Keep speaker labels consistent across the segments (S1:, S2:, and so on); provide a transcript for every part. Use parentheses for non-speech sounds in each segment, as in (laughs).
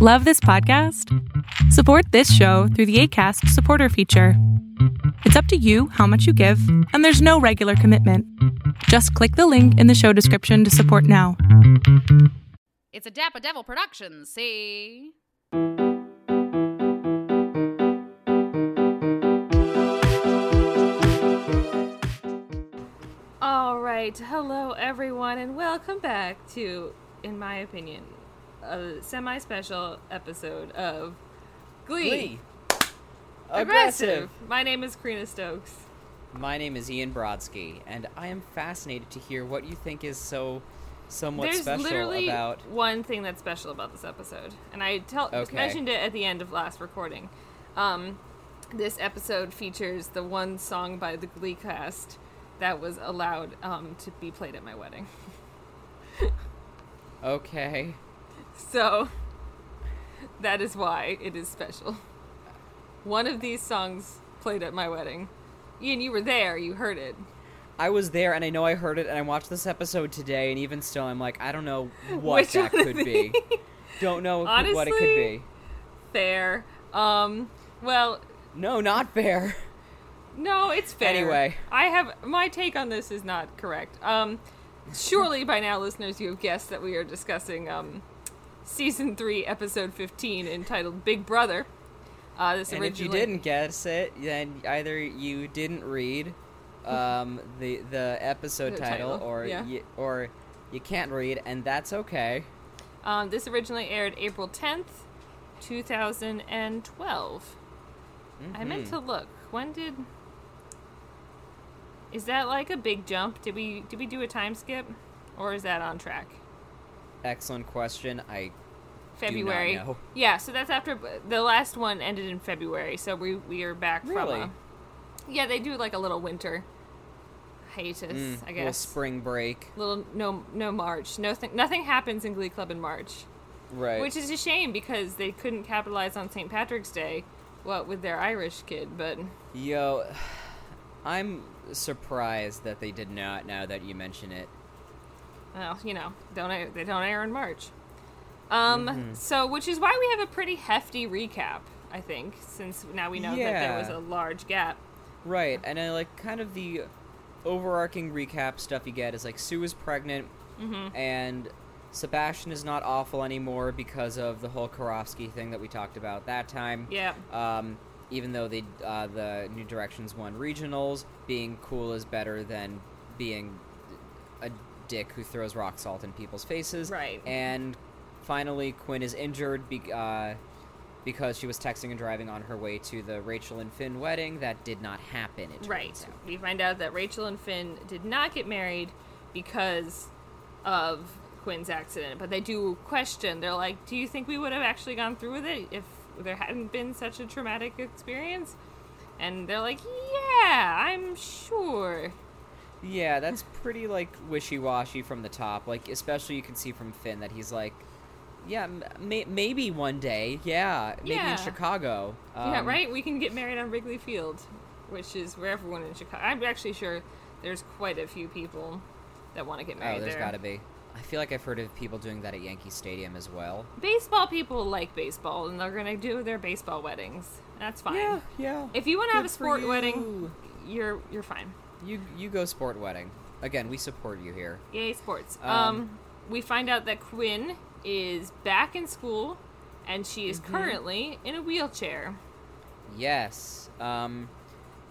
S1: Love this podcast? Support this show through the ACAST supporter feature. It's up to you how much you give, and there's no regular commitment. Just click the link in the show description to support now.
S2: It's a Dapper Devil production, see?
S3: All right, hello everyone, and welcome back to, in my opinion, a semi-special episode of Glee.
S4: Glee.
S3: Aggressive. My name is Karina Stokes.
S4: My name is Ian Brodsky, and I am fascinated to hear what you think is so somewhat
S3: There's
S4: special
S3: literally
S4: about.
S3: one thing that's special about this episode, and I tell
S4: Okay.
S3: mentioned it at the end of last recording. Um, this episode features the one song by the Glee cast that was allowed um, to be played at my wedding. (laughs)
S4: Okay.
S3: So that is why it is special. One of these songs played at my wedding. Ian, you were there. You heard it.
S4: I was there, and I know I heard it, and I watched this episode today, and even still, I'm like, I don't know (laughs) what
S3: Which
S4: that could be. Don't know what it could be.
S3: Fair. Um. Well,
S4: No, not fair.
S3: no, it's fair.
S4: Anyway.
S3: I have my take on this is not correct. Um. Surely by now, listeners, you have guessed that we are discussing um, season three, episode fifteen, entitled "Big Brother." Uh, this
S4: And if you didn't guess it, then either you didn't read um, the the episode
S3: The
S4: title,
S3: title,
S4: or
S3: yeah.
S4: you, or you can't read, and that's okay.
S3: Um, this originally aired April 10th, 2012. I meant
S4: Mhm.
S3: to look. When did Is that like a big jump? Did we did we do a time skip or is that on track?
S4: Excellent question. I
S3: February. Yeah, so that's after the last one ended in February. So we we are back from
S4: Really?
S3: a Yeah, they do like a little winter hiatus,
S4: mm,
S3: I guess.
S4: little spring break.
S3: Little no no March. Nothing nothing happens in Glee Club in March.
S4: Right.
S3: Which is a shame because they couldn't capitalize on St. Patrick's Day, what with their Irish kid, but
S4: Yo, (sighs) I'm surprised that they did not. Now that you mention it,
S3: well, you know, don't air, they don't air in March. Um,
S4: Mm-hmm.
S3: so which is why we have a pretty hefty recap, I think, since now we know that there was a large gap.
S4: right? And I like kind of the overarching recap stuff you get is like Sue is pregnant,
S3: Mm-hmm.
S4: and Sebastian is not awful anymore because of the whole Karofsky thing that we talked about that time.
S3: Yeah.
S4: Um, even though they uh, the New Directions won regionals, being cool is better than being dick who throws rock salt in people's faces.
S3: Right.
S4: And finally, Quinn is injured be- uh, because she was texting and driving on her way to the Rachel and Finn wedding. That did not happen.
S3: Right. We find out that Rachel and Finn did not get married because of Quinn's accident, but they do question. They're like, "Do you think we would have actually gone through with it if there hadn't been such a traumatic experience?" And they're like, "Yeah, I'm sure."
S4: Yeah, that's pretty like wishy-washy from the top. Like, especially you can see from Finn that he's like, yeah, may- maybe one day. Yeah, maybe
S3: Yeah.
S4: in Chicago.
S3: yeah,
S4: Um,
S3: right. We can get married on Wrigley Field, which is where everyone in Chicago. I'm actually sure there's quite a few people that want to get married
S4: Oh, there's
S3: there.
S4: got to be. I feel like I've heard of people doing that at Yankee Stadium as well.
S3: Baseball people like baseball, and they're gonna do their baseball weddings. That's fine.
S4: yeah.
S3: If you want to have a sport
S4: you.
S3: wedding, you're you're fine.
S4: You you go sport wedding. Again, we support you here.
S3: Yay, sports. Um,
S4: Um,
S3: we find out that Quinn is back in school, and she is
S4: Mm-hmm.
S3: currently in a wheelchair.
S4: Yes. Um,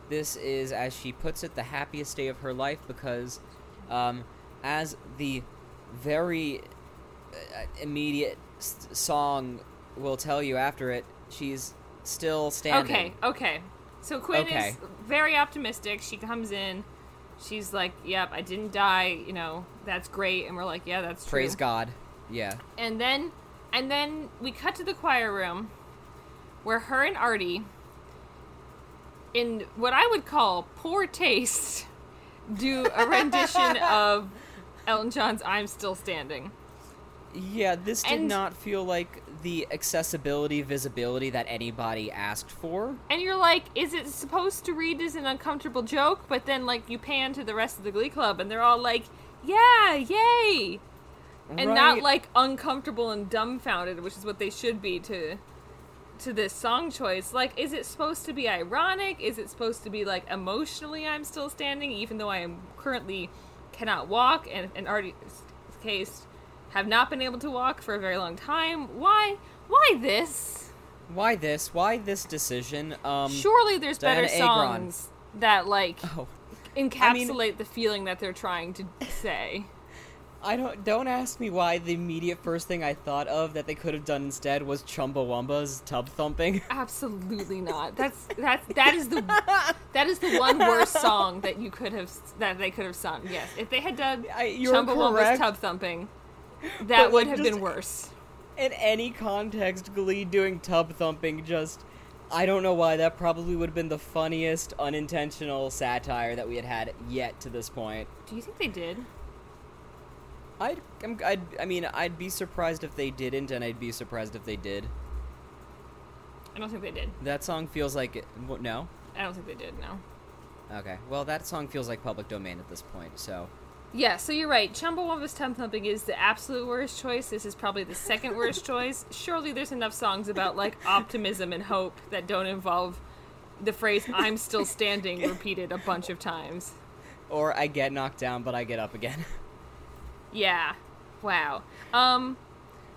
S4: this is, as she puts it, the happiest day of her life because, um, as the very uh, immediate song will tell you after it, she's still standing.
S3: Okay, okay. So Quinn
S4: Okay.
S3: is very optimistic. She comes in. She's like, "Yep, I didn't die. You know, that's great." And we're like, "Yeah, that's true."
S4: Praise God. Yeah.
S3: And then, and then we cut to the choir room, where her and Artie, in what I would call poor taste, do a (laughs) rendition of Elton John's "I'm Still Standing."
S4: Yeah, this did
S3: And-
S4: not feel like the accessibility, visibility that anybody asked for.
S3: And you're like, is it supposed to read as an uncomfortable joke? But then, like, you pan to the rest of the Glee Club, and they're all like, yeah, yay. and not like uncomfortable and dumbfounded, which is what they should be to to this song choice. Like, is it supposed to be ironic? Is it supposed to be like emotionally I'm still standing, even though I am currently cannot walk and in Artie's case have not been able to walk for a very long time? Why? Why this?
S4: Why this? Why this decision? Um,
S3: Surely there's better
S4: Dianna Agron.
S3: songs that like
S4: Oh,
S3: encapsulate the feeling that they're trying to say.
S4: I don't. Don't ask me why. The immediate first thing I thought of that they could have done instead was Chumbawamba's tub thumping. (laughs)
S3: Absolutely not. That's that's that is the that is the one (laughs) worst song that you could have that they could have sung. Yes, if they had done
S4: I-
S3: Chumbawamba's
S4: correct.
S3: tub thumping, that
S4: But,
S3: would
S4: like,
S3: have been worse.
S4: In any context, Glee doing tub thumping just. I don't know why. That probably would have been the funniest unintentional satire that we had had yet to this point.
S3: Do you think they did?
S4: I'd, I'm, I'd, I mean, I'd be surprised if they didn't, and I'd be surprised if they did.
S3: I don't think they did.
S4: That song feels like it, no.
S3: I don't think they did. No.
S4: Okay, well, that song feels like public domain at this point. So,
S3: Yeah, so you're right. Chumbawamba's Tub Thumping is the absolute worst choice. This is probably the second worst (laughs) choice. Surely there's enough songs about like optimism and hope that don't involve the phrase "I'm still standing" (laughs) repeated a bunch of times.
S4: or I get knocked down, but I get up again. (laughs)
S3: Yeah. Wow. Um,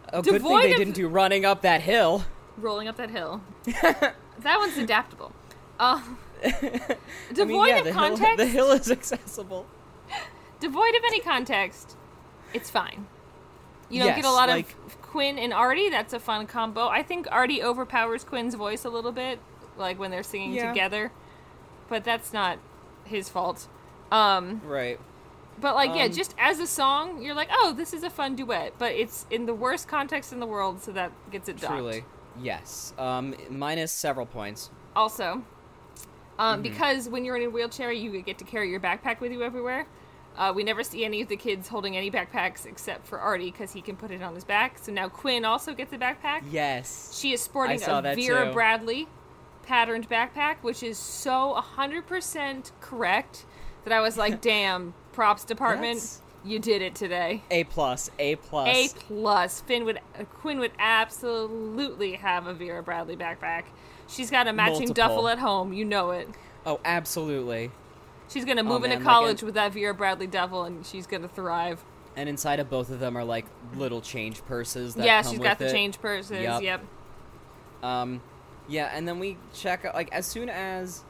S4: A good thing they
S3: of-
S4: didn't do running up that hill.
S3: rolling up that hill. that one's adaptable. Uh,
S4: I
S3: devoid
S4: mean, yeah,
S3: of
S4: the
S3: context.
S4: hill, the hill is accessible.
S3: Devoid of any context. It's fine. You don't get a
S4: Yes,
S3: lot
S4: like-
S3: of Quinn and Artie. That's a fun combo. I think Artie overpowers Quinn's voice a little bit, like when they're singing
S4: Yeah.
S3: together. But that's not his fault. Um,
S4: Right.
S3: but like, yeah,
S4: Um,
S3: just as a song, you're like, oh, this is a fun duet. But it's in the worst context in the world, so that gets it docked.
S4: Truly. Yes. Um, minus several points.
S3: Also, um,
S4: Mm-hmm.
S3: because when you're in a wheelchair, you get to carry your backpack with you everywhere. Uh, we never see any of the kids holding any backpacks except for Artie because he can put it on his back. So now Quinn also gets a backpack.
S4: Yes.
S3: She is sporting a Vera
S4: too.
S3: Bradley patterned backpack, which is so 100% correct that I was like, (laughs) damn, props department,
S4: That's-
S3: you did it today.
S4: A plus. A plus.
S3: A plus. Finn would uh, Quinn would absolutely have a Vera Bradley backpack. She's got a matching
S4: Multiple.
S3: duffel at home. You know it.
S4: Oh, absolutely.
S3: She's gonna move
S4: Oh,
S3: into
S4: man, like
S3: college with that Vera Bradley devil, and she's gonna thrive.
S4: And inside of both of them are like little change purses. That
S3: yeah, she's got the
S4: it.
S3: change purses.
S4: Yup.
S3: Yep.
S4: Um, yeah, and then we check out like as soon as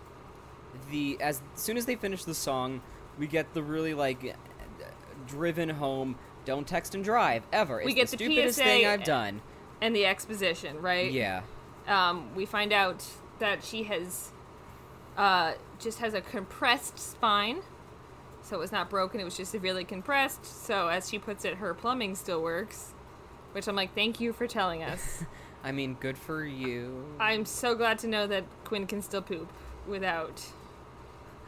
S4: the as soon as they finish the song, we get the really like driven home. Don't text and drive ever. It's
S3: We get
S4: the
S3: the
S4: stupidest
S3: PSA
S4: thing I've done.
S3: And the exposition, right?
S4: Yeah.
S3: Um, we find out that she has, uh, just has a compressed spine. So it was not broken; it was just severely compressed. So, as she puts it, her plumbing still works. Which I'm like, thank you for telling us. (laughs)
S4: I mean, good for you.
S3: I'm so glad to know that Quinn can still poop without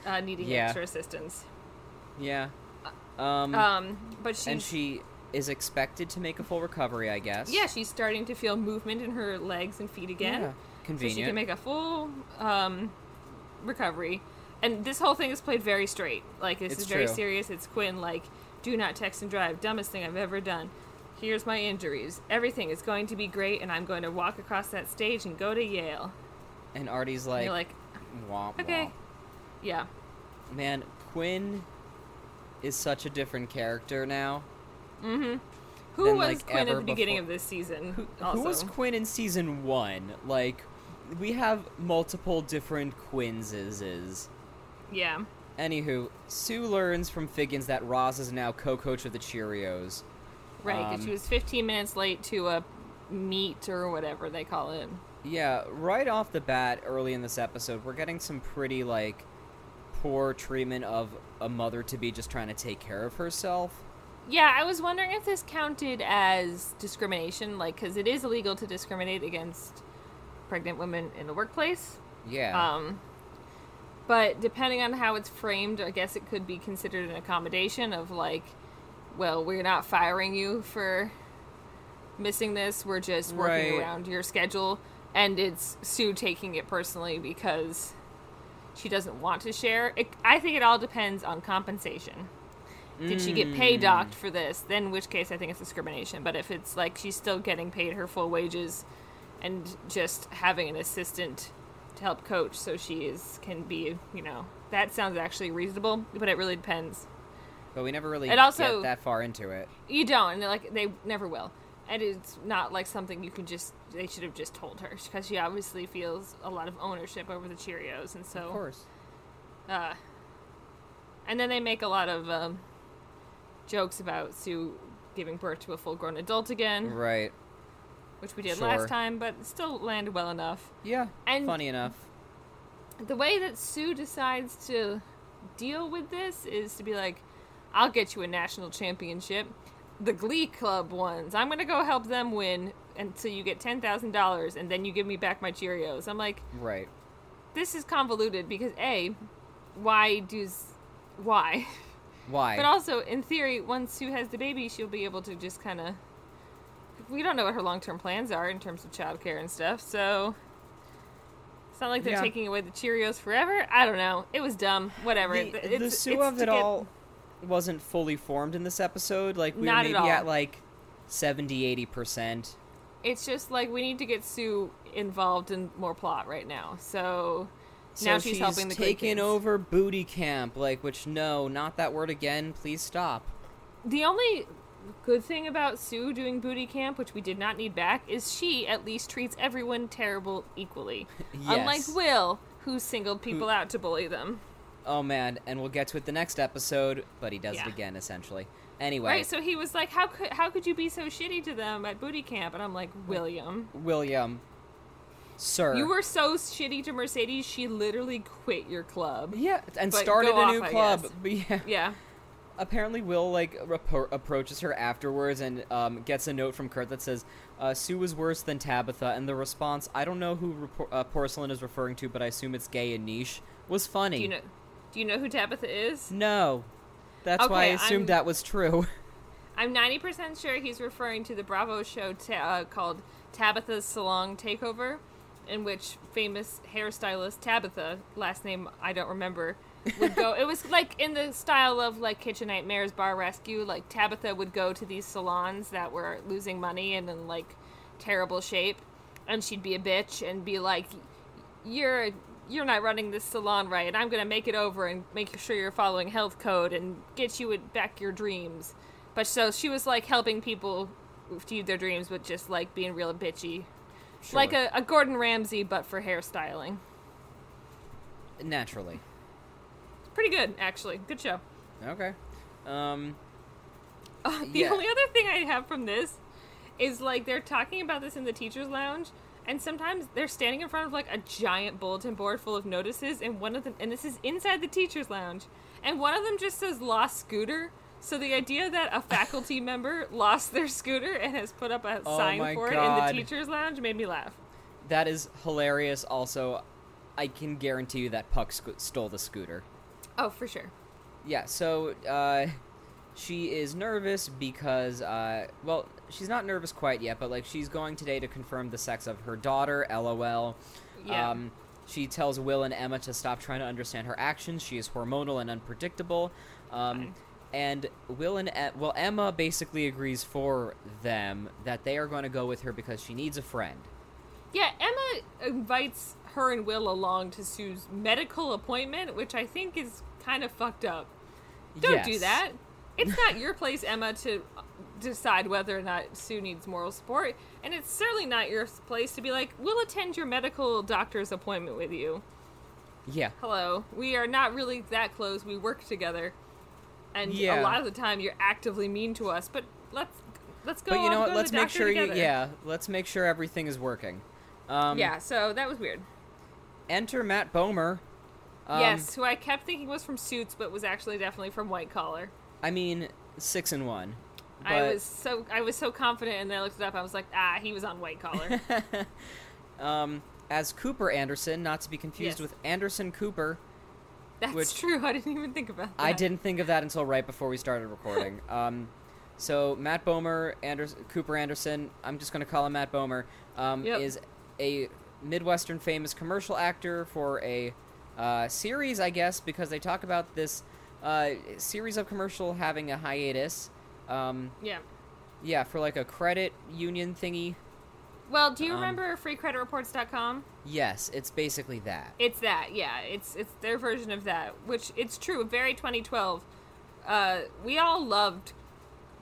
S3: uh, needing
S4: Yeah.
S3: extra assistance.
S4: yeah. Um,
S3: Um, but she
S4: and she is expected to make a full recovery, I guess.
S3: yeah, she's starting to feel movement in her legs and feet again.
S4: Yeah.
S3: So she can make a full um, recovery. And this whole thing is played very straight. Like this
S4: It's
S3: is very
S4: true.
S3: serious. It's Quinn like, do not text and drive. Dumbest thing I've ever done. Here's my injuries. Everything is going to be great, and I'm going to walk across that stage and go to Yale.
S4: and Artie's like,
S3: you're like,
S4: womp
S3: okay,
S4: womp.
S3: yeah.
S4: Man, Quinn is such a different character now. Mm-hmm.
S3: Who
S4: than,
S3: was
S4: like,
S3: Quinn at the beginning
S4: before.
S3: of this season?
S4: Who,
S3: also?
S4: who was Quinn in season one? Like, we have multiple different Quinnses.
S3: yeah.
S4: Anywho, Sue learns from Figgins that Roz is now co-coach of the Cheerios.
S3: Right, 'cause
S4: Um,
S3: she was 15 minutes late to a meet or whatever they call it.
S4: Yeah, right off the bat, early in this episode, we're getting some pretty like poor treatment of a mother to be just trying to take care of herself.
S3: Yeah, I was wondering if this counted as discrimination, like, because it is illegal to discriminate against pregnant women in the workplace.
S4: Yeah.
S3: Um, but depending on how it's framed, I guess it could be considered an accommodation of like, well, we're not firing you for missing this. We're just working
S4: Right.
S3: around your schedule, and it's Sue taking it personally because she doesn't want to share. It, I think it all depends on compensation. did she get pay
S4: Mm.
S3: docked for this? Then, in which case, I think it's discrimination. But if it's like she's still getting paid her full wages, and just having an assistant to help coach, so she is can be, you know, that sounds actually reasonable. But it really depends.
S4: But we never really
S3: It also-
S4: get that far into it.
S3: You don't, and like they never will. And it's not like something you can just. They should have just told her because she obviously feels a lot of ownership over the Cheerios, and so
S4: Of course.
S3: uh, and then they make a lot of um, jokes about Sue giving birth to a full-grown adult again,
S4: Right.
S3: Which we did
S4: Sure.
S3: last time, but still landed well enough.
S4: Yeah.
S3: And-
S4: funny enough.
S3: The way that Sue decides to deal with this is to be like, "I'll get you a national championship." The Glee Club ones, I'm gonna go help them win until you get ten thousand dollars, and then you give me back my Cheerios. I'm like,
S4: Right.
S3: this is convoluted because a, why does, why?
S4: Why? (laughs)
S3: But also, in theory, once Sue has the baby, she'll be able to just kind of. We don't know what her long term plans are in terms of childcare and stuff, so. It's not like they're
S4: Yeah.
S3: taking away the Cheerios forever. I don't know. It was dumb. Whatever.
S4: the,
S3: It-
S4: the Sue
S3: it's
S4: of it all wasn't fully formed in this episode. Like we
S3: Not
S4: were
S3: at
S4: maybe
S3: all.
S4: at like 70 80 percent.
S3: It's just like we need to get Sue involved in more plot right now. So. now she's, helping the
S4: taking over booty camp. Like which no, not that word again. Please stop.
S3: The only good thing about Sue doing booty camp, which we did not need back, is she at least treats everyone terrible equally. (laughs) Unlike Will, who singled people out to bully them.
S4: Oh man, and we'll get to it the next episode. But he does
S3: Yeah.
S4: it again, essentially. Anyway,
S3: Right, so he was like, "How could how could you be so shitty to them at booty camp?" And I'm like, "William,
S4: William, sir,
S3: you were so shitty to Mercedes, she literally quit your club."
S4: yeah, and
S3: but
S4: started a
S3: off,
S4: new club. (laughs) yeah,
S3: Yeah,
S4: apparently Will like rappro- approaches her afterwards and um, gets a note from Kurt that says uh, Sue was worse than Tabitha, and the response I don't know who repor- uh, Porcelain is referring to, but I assume it's gay and niche was funny.
S3: do you know do you know who Tabitha is?
S4: No, that's why I assumed
S3: I'm-
S4: that was true. (laughs)
S3: I'm 90% sure he's referring to the Bravo show ta- uh, called Tabitha's Salon Takeover, in which famous hairstylist Tabitha, last name I don't remember, would go. it was like in the style of like Kitchen Nightmares Bar Rescue. Like Tabitha would go to these salons that were losing money and in like terrible shape, and she'd be a bitch and be like, "You're." You're not running this salon right, and I'm gonna make it over and make sure you're following health code and get you back your dreams. But so she was like helping people achieve their dreams, but just like being real bitchy, like a, a Gordon Ramsay, but for hairstyling.
S4: naturally.
S3: Pretty good, actually. Good show.
S4: Okay. Um. (laughs)
S3: the
S4: Yeah.
S3: only other thing I have from this is like they're talking about this in the teachers' lounge, and sometimes they're standing in front of like a giant bulletin board full of notices, and one of them, and this is inside the teachers' lounge, and one of them just says "lost scooter." So the idea that a faculty (laughs) member lost their scooter and has put up a
S4: Oh
S3: sign for
S4: God.
S3: it in the teachers' lounge made me laugh.
S4: That is hilarious. Also, I can guarantee you that Puck sco- stole the scooter.
S3: Oh, for sure.
S4: Yeah, so uh, she is nervous because, uh, well, she's not nervous quite yet, but like she's going today to confirm the sex of her daughter. LOL.
S3: Yeah.
S4: Um, she tells Will and Emma to stop trying to understand her actions. She is hormonal and unpredictable. Um. And Will and e- well, Emma basically agrees for them that they are going to go with her because she needs a friend.
S3: Yeah, Emma invites her and Will along to Sue's medical appointment, which I think is kind of fucked up. Don't do that. (laughs) It's not your place, Emma, to decide whether or not Sue needs moral support, and it's certainly not your place to be like, "We'll attend your medical doctor's appointment with you."
S4: Yeah.
S3: Hello, we are not really that close. We work together, and
S4: Yeah.
S3: a lot of the time you're actively mean to us. But let's let's go.
S4: But you know what? Let's make sure you. Yeah, let's make sure everything is working. Um,
S3: yeah. So that was weird.
S4: Enter Matt Bomer. Um,
S3: yes, who I kept thinking was from Suits, but was actually definitely from White Collar.
S4: I mean, six and one.
S3: I was so I was so confident, and then I looked it up. I was like, ah, he was on White Collar. (laughs)
S4: um, as Cooper Anderson, not to be confused
S3: Yes.
S4: with Anderson Cooper.
S3: That's
S4: Which-
S3: true. I didn't even think about that.
S4: I didn't think of that until right before we started recording. (laughs) um, so Matt Bomer, Anders- Cooper Anderson, I'm just going to call him Matt Bomer, um,
S3: Yep.
S4: is a Midwestern famous commercial actor for a uh, series, I guess, because they talk about this uh, series of commercial having a hiatus. Um,
S3: Yeah.
S4: yeah, for like a credit union thingy.
S3: Well, do you
S4: Um,
S3: remember freecreditreports.com?
S4: Yes, it's basically that.
S3: It's that, yeah. It's it's their version of that, which it's true. Very 2012. Uh, we all loved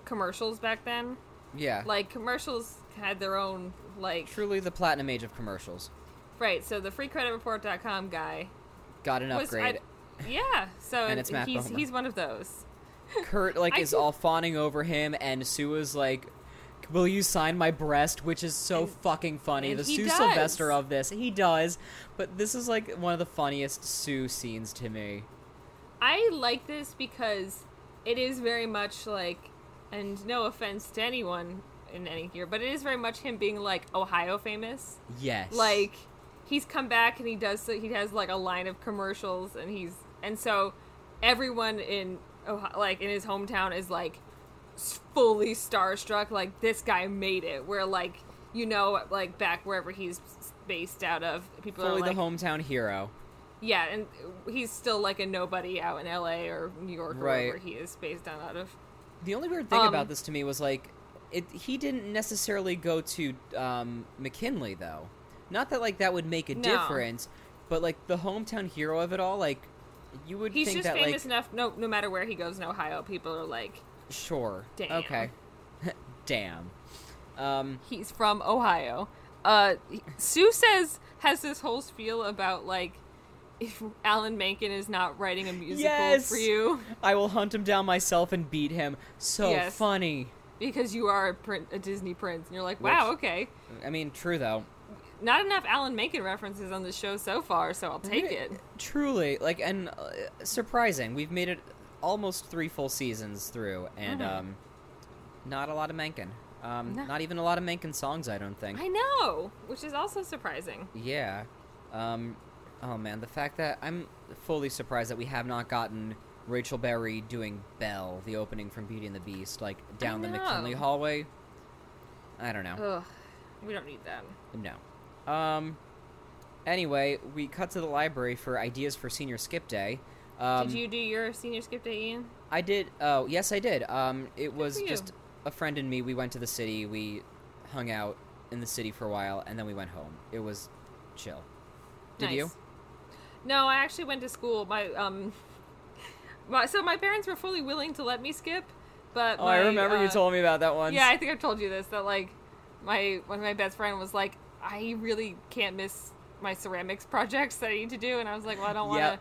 S3: commercials back then.
S4: Yeah,
S3: Like commercials had their own like
S4: truly the platinum age of commercials.
S3: right. So the freecreditreport.com guy
S4: Got an
S3: was
S4: upgrade.
S3: I, yeah. So (laughs)
S4: And it's Matt
S3: he's
S4: Bomer.
S3: he's one of those.
S4: Kurt like (laughs) is all fawning over him, and Sue is like, "Will you sign my breast?" Which is so fucking funny. The Sue
S3: does.
S4: Sylvester of this, he does. But this is like one of the funniest Sue scenes to me.
S3: I like this because it is very much like, and no offense to anyone in any year, but it is very much him being like Ohio famous.
S4: Yes,
S3: Like he's come back and he does he has like a line of commercials and he's and so everyone in Ohio, like in his hometown is like fully starstruck like this guy made it where like you know like back wherever he's based out of people
S4: fully
S3: are like
S4: the hometown hero.
S3: yeah and he's still like a nobody out in LA or New York or
S4: Right.
S3: wherever he is based out out of
S4: The only weird thing
S3: Um,
S4: about this to me was like, it. He didn't necessarily go to um, McKinley though. Not that like that would make a
S3: No.
S4: difference, but like the hometown hero of it all, like you would
S3: he's just
S4: that
S3: famous
S4: like
S3: enough no no matter where he goes in Ohio people are like
S4: sure,
S3: Damn.
S4: okay, (laughs) damn. Um,
S3: he's from Ohio. Uh, Sue says has this whole spiel about like if Alan Menken is not writing a musical
S4: Yes!
S3: for you
S4: I will hunt him down myself and beat him. So
S3: Yes.
S4: funny.
S3: because you are a, prin- a Disney prince, and you're like, wow,
S4: Which-
S3: okay.
S4: I mean, true though.
S3: Not enough Alan Menken references on the show so far, so I'll take it.
S4: Truly, like, and uh, surprising. We've made it almost three full seasons through, and
S3: Mhm.
S4: um, not a lot of Menken. Um,
S3: No.
S4: not even a lot of Menken songs. I don't think.
S3: I know, which is also surprising.
S4: Yeah. Um, oh man, the fact that I'm fully surprised that we have not gotten Rachel Berry doing Belle, the opening from Beauty and the Beast, like down the. McKinley hallway. I don't know.
S3: Ugh, we don't need that.
S4: No. Um. Anyway, we cut to the library for ideas for senior skip day. Um,
S3: Did you do your senior skip day, Ian?
S4: I did. Oh, yes, I did. Um, it was just a friend and me. We went to the city. We hung out in the city for a while, and then we went home. It was chill. Did you?
S3: Nice. No, I actually went to school. My um, (laughs) my, so my parents were fully willing to let me skip, but
S4: Oh, I
S3: my,
S4: remember you
S3: uh,
S4: told me about that one.
S3: Yeah, I think I've told you this that like my one of my best friend was like, I really can't miss my ceramics (laughs) projects that I need to do, and I was like, well, I don't want to
S4: Yep.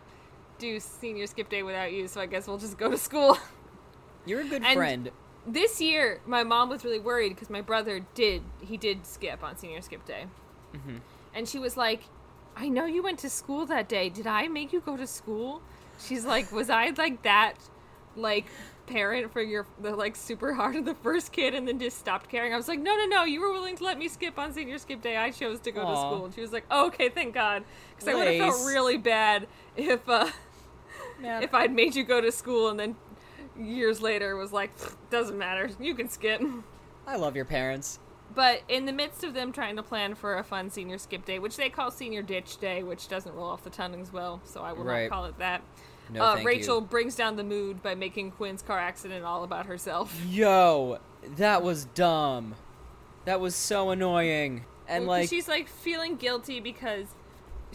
S3: Do senior skip day without you, so I guess we'll just go to school. (laughs)
S4: You're a good
S3: And-
S4: friend.
S3: this year, my mom was really worried because my brother did he did skip on senior skip day,
S4: hmm
S3: and she was like, I know you went to school that day. Did I make you go to school? She's like, was I like that, like parent for your the like super hard on the first kid and then just stopped caring? I was like, no, no, no. You were willing to let me skip on senior skip day. I chose to go to school. And she was like, oh, okay, thank God, because I would have felt really bad if uh
S4: Man,
S3: if I'd made you go to school and then years later was like, doesn't matter, you can skip.
S4: I love your parents.
S3: But in the midst of them trying to plan for a fun senior skip day, which they call senior ditch day, which doesn't roll off the tongue as well, so I will
S4: Right.
S3: not call it that.
S4: No,
S3: uh, Rachel
S4: you.
S3: brings down the mood by making Quinn's car accident all about herself. (laughs)
S4: Yo, that was dumb. That was so annoying. And
S3: Well, 'cause
S4: like,
S3: she's like feeling guilty because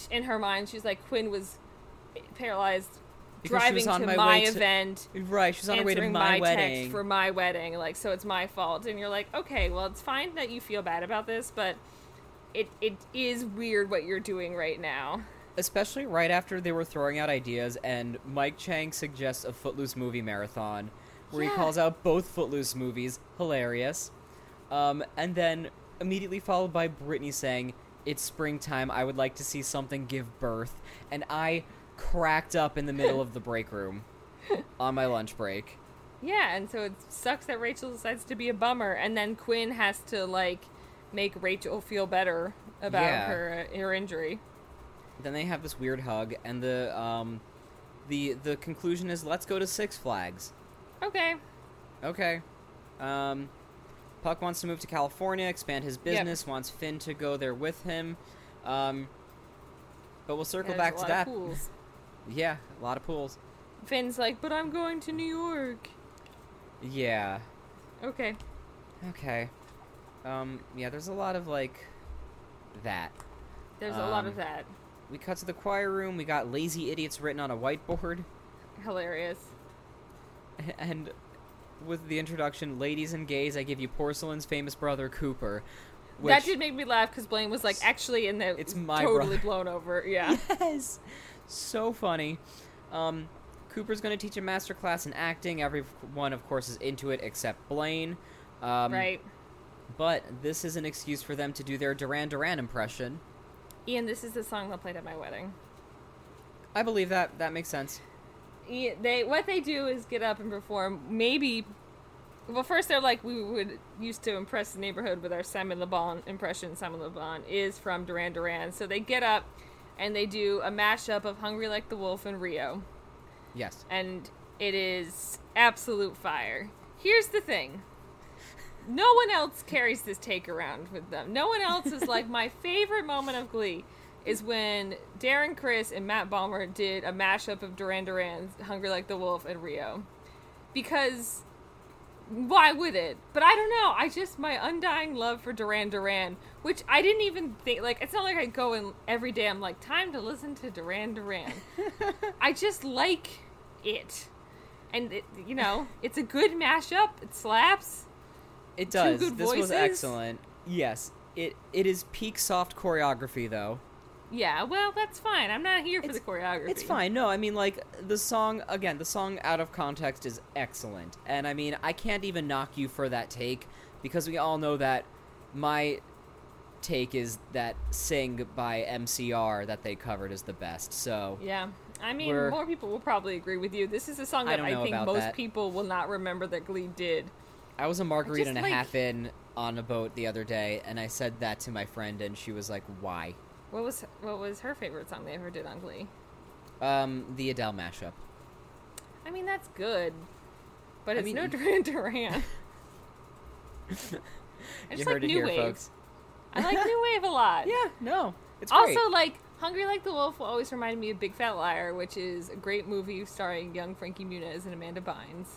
S3: in her mind she's like Quinn was paralyzed
S4: Because she was
S3: driving
S4: on
S3: to
S4: my
S3: my,
S4: to-
S3: event
S4: right, she's on her way to
S3: answering
S4: my, wedding.
S3: text for my wedding like so it's my fault and you're like okay well it's fine that you feel bad about this but it it is weird what you're doing right now
S4: Especially right after they were throwing out ideas, and Mike Chang suggests a Footloose movie marathon, where he calls out both Footloose movies, hilarious. Um, and then immediately followed by Brittany saying, "It's springtime. I would like to see something give birth," and I cracked up in the middle of the break room on my lunch break.
S3: yeah and so it sucks that Rachel decides to be a bummer and then Quinn has to like make Rachel feel better about
S4: Yeah.
S3: her her injury
S4: Then they have this weird hug, and the um, the the conclusion is, "Let's go to Six Flags."
S3: okay
S4: Okay. Um, Puck wants to move to California, expand his business, wants Finn to go there with him. Um, but we'll circle back to that. Yeah, a lot of pools.
S3: Finn's like, but I'm going to New York.
S4: Yeah.
S3: Okay.
S4: Okay. Um. Yeah. There's a lot of like that.
S3: There's a lot of
S4: Um,
S3: that.
S4: We cut to the choir room. We got lazy idiots written on a whiteboard,
S3: Hilarious. (laughs)
S4: and with the introduction, "Ladies and gays, I give you Porcelain's famous brother Cooper."
S3: That did make me laugh because Blaine was like, actually, and that
S4: It's my
S3: totally
S4: brother.
S3: blown over. Yeah. (laughs)
S4: Yes. So funny. Um, Cooper's going to teach a master class in acting. Everyone, of course, is into it except Blaine. Um,
S3: right.
S4: But this is an excuse for them to do their Duran Duran impression.
S3: Ian, this is the song that played at my wedding.
S4: I believe that. That makes sense.
S3: Yeah, they what they do is get up and perform. Maybe, well, first they're like we would used to impress the neighborhood with our Simon Le Bon impression. Simon Le Bon is from Duran Duran, so they get up and they do a mashup of "Hungry Like the Wolf" and Rio,
S4: Yes.
S3: and it is absolute fire. Here's the thing. No one else carries this take around with them. No one else is like my (laughs) favorite moment of Glee is when Darren Criss and Matt Bomer did a mashup of Duran Duran's Hungry Like the Wolf and Rio. Because why would it? But I don't know. I just my undying love for Duran Duran, which I didn't even think like it's not like I go and every day I'm like time to listen to Duran Duran. (laughs) I just like it. And it, you know, it's a good mashup. It slaps.
S4: It does.
S3: good
S4: this was excellent. Yes. It it is peak soft choreography though.
S3: Yeah, well, that's fine. I'm not here for the choreography.
S4: It's fine. No, I mean like the song again, the song out of context is excellent. And I mean, I can't even knock you for that take because we all know that my take is that Sing by MCR that they covered is the best. So,
S3: Yeah. I mean,
S4: We're-
S3: more people will probably agree with you. This is a song that
S4: don't
S3: I, think most
S4: that.
S3: people will not remember that Glee did.
S4: I was a margarita and a
S3: like-
S4: half in on a boat the other day and I said that to my friend and she was like, "Why?"
S3: What was what was her favorite song they ever did on Glee?
S4: Um, the Adele mashup.
S3: I mean, that's good, but
S4: I
S3: it's no (laughs) Duran Duran. (laughs) I
S4: you heard
S3: like
S4: it
S3: new
S4: here,
S3: wave.
S4: folks.
S3: I like new wave a lot. (laughs)
S4: Yeah, no. It's
S3: also,
S4: great.
S3: like Hungry Like the Wolf will always remind me of Big Fat Liar, which is a great movie starring young Frankie Muniz and Amanda Bynes.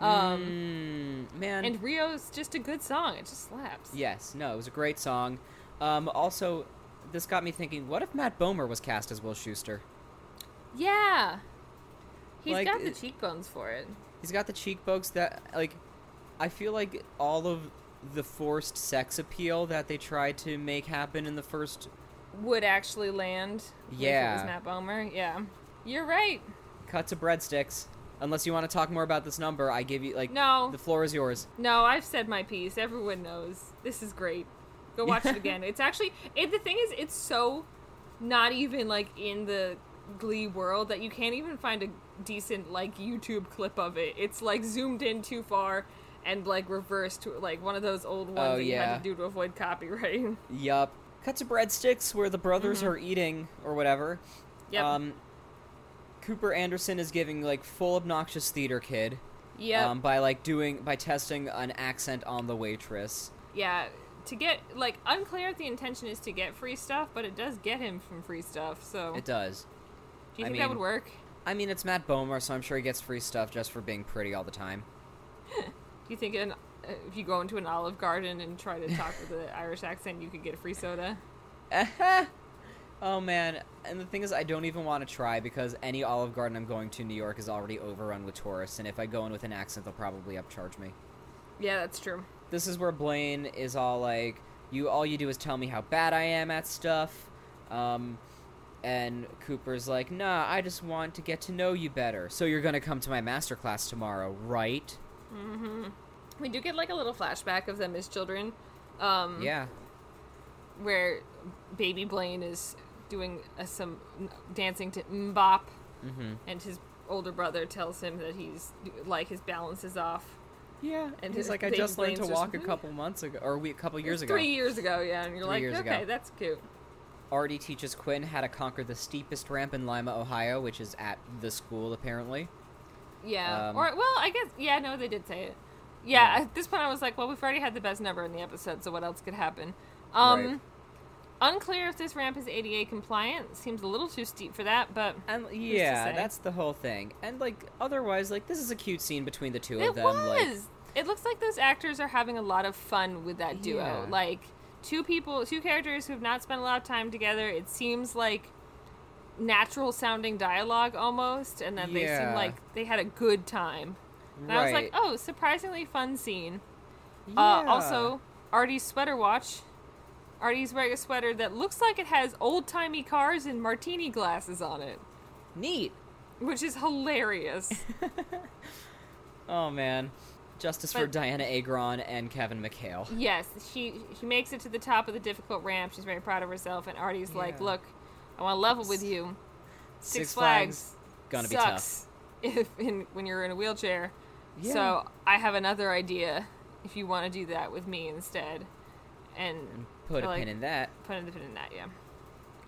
S3: Um,
S4: Mm, man.
S3: and Rio's just a good song. It just slaps.
S4: Yes, no, it was a great song. Um, also, this got me thinking: what if Matt Bomer was cast as Will Schuester?
S3: Yeah. He's
S4: Like,
S3: got the cheekbones for it.
S4: He's got the cheekbones that, like, I feel like all of the forced sex appeal that they tried to make happen in the first.
S3: Would actually land. If it
S4: Yeah.
S3: was Matt Bomer. Yeah. You're right.
S4: Cut to breadsticks. Unless you want to talk more about this number, I give you like
S3: No.
S4: the floor is yours.
S3: No, I've said my piece. Everyone knows. This is great. Go watch it (laughs) again. It's actually it, the thing is it's so not even like in the Glee world that you can't even find a decent like YouTube clip of it. It's like zoomed in too far and like reversed to like one of those old ones
S4: Oh,
S3: that you
S4: yeah.
S3: had to do to avoid copyright. (laughs)
S4: Yup. Cut to breadsticks where the brothers are eating or whatever.
S3: Mm-hmm. Yep.
S4: Um, Cooper Anderson is giving like full obnoxious theater kid.
S3: Yep.
S4: Um, by like doing by testing an accent on the waitress.
S3: yeah. To get like unclear if the intention is to get free stuff, but it does get him from free stuff. So
S4: It does.
S3: do you
S4: I
S3: think that would work?
S4: I mean, it's Matt Bomer, so I'm sure he gets free stuff just for being pretty all the time. (laughs)
S3: You think an, uh, if you go into an Olive Garden and try to talk with an (laughs) Irish accent, you could get a free soda? (laughs)
S4: oh man, and the thing is, I don't even want to try because any Olive Garden I'm going to in New York is already overrun with tourists, and if I go in with an accent, they'll probably upcharge me.
S3: Yeah, that's true.
S4: This is where Blaine is all like, "You, all you do is tell me how bad I am at stuff," um, and Cooper's like, "Nah, I just want to get to know you better. So you're gonna come to my master class tomorrow, right?"
S3: We do get like a little flashback of them as children, um,
S4: Yeah.
S3: where baby Blaine is doing uh, some dancing to MMMBop,
S4: Mm-hmm.
S3: and his older brother tells him that he's like his balance is off.
S4: Yeah,
S3: And
S4: and he's like, I just learned to walk a (laughs) couple months ago, or we a couple years ago.
S3: three years ago, yeah, and you're
S4: Three
S3: like, okay,
S4: ago.
S3: that's cute.
S4: Artie teaches Quinn how to conquer the steepest ramp in Lima, Ohio, which is at the school apparently.
S3: Yeah.
S4: Um,
S3: or well, I guess yeah. No, they did say it. Yeah,
S4: Yeah.
S3: At this point, I was like, well, we've already had the best number in the episode, so what else could happen? Um,
S4: Right.
S3: Unclear if this ramp is ADA compliant. Seems a little too steep for that, but
S4: And yeah, that's the whole thing. And like otherwise, like this is a cute scene between the two
S3: it
S4: of them.
S3: It was.
S4: Like
S3: It looks like those actors are having a lot of fun with that duo.
S4: Yeah.
S3: Like two people, two characters who have not spent a lot of time together. It seems like natural sounding dialogue almost, and then they seem
S4: Yeah.
S3: like they had a good time. And I was like, oh, surprisingly fun scene. Uh, also, Artie's sweater watch. Artie's wearing a sweater that looks like it has old timey cars and martini glasses on it,
S4: neat.
S3: which is hilarious. (laughs)
S4: Oh man, justice for Dianna Agron and Kevin McHale.
S3: yes, she she makes it to the top of the difficult ramp. She's very proud of herself, and Artie's like, "Look, I want to level with you. Six,
S4: Six
S3: Flags,
S4: gonna be tough. (laughs)
S3: if in, when you're in a wheelchair.
S4: Yeah.
S3: So I have another idea. If you want to do that with me instead, and
S4: Put
S3: I
S4: a
S3: like-
S4: pin in that.
S3: put the pin in that, yeah."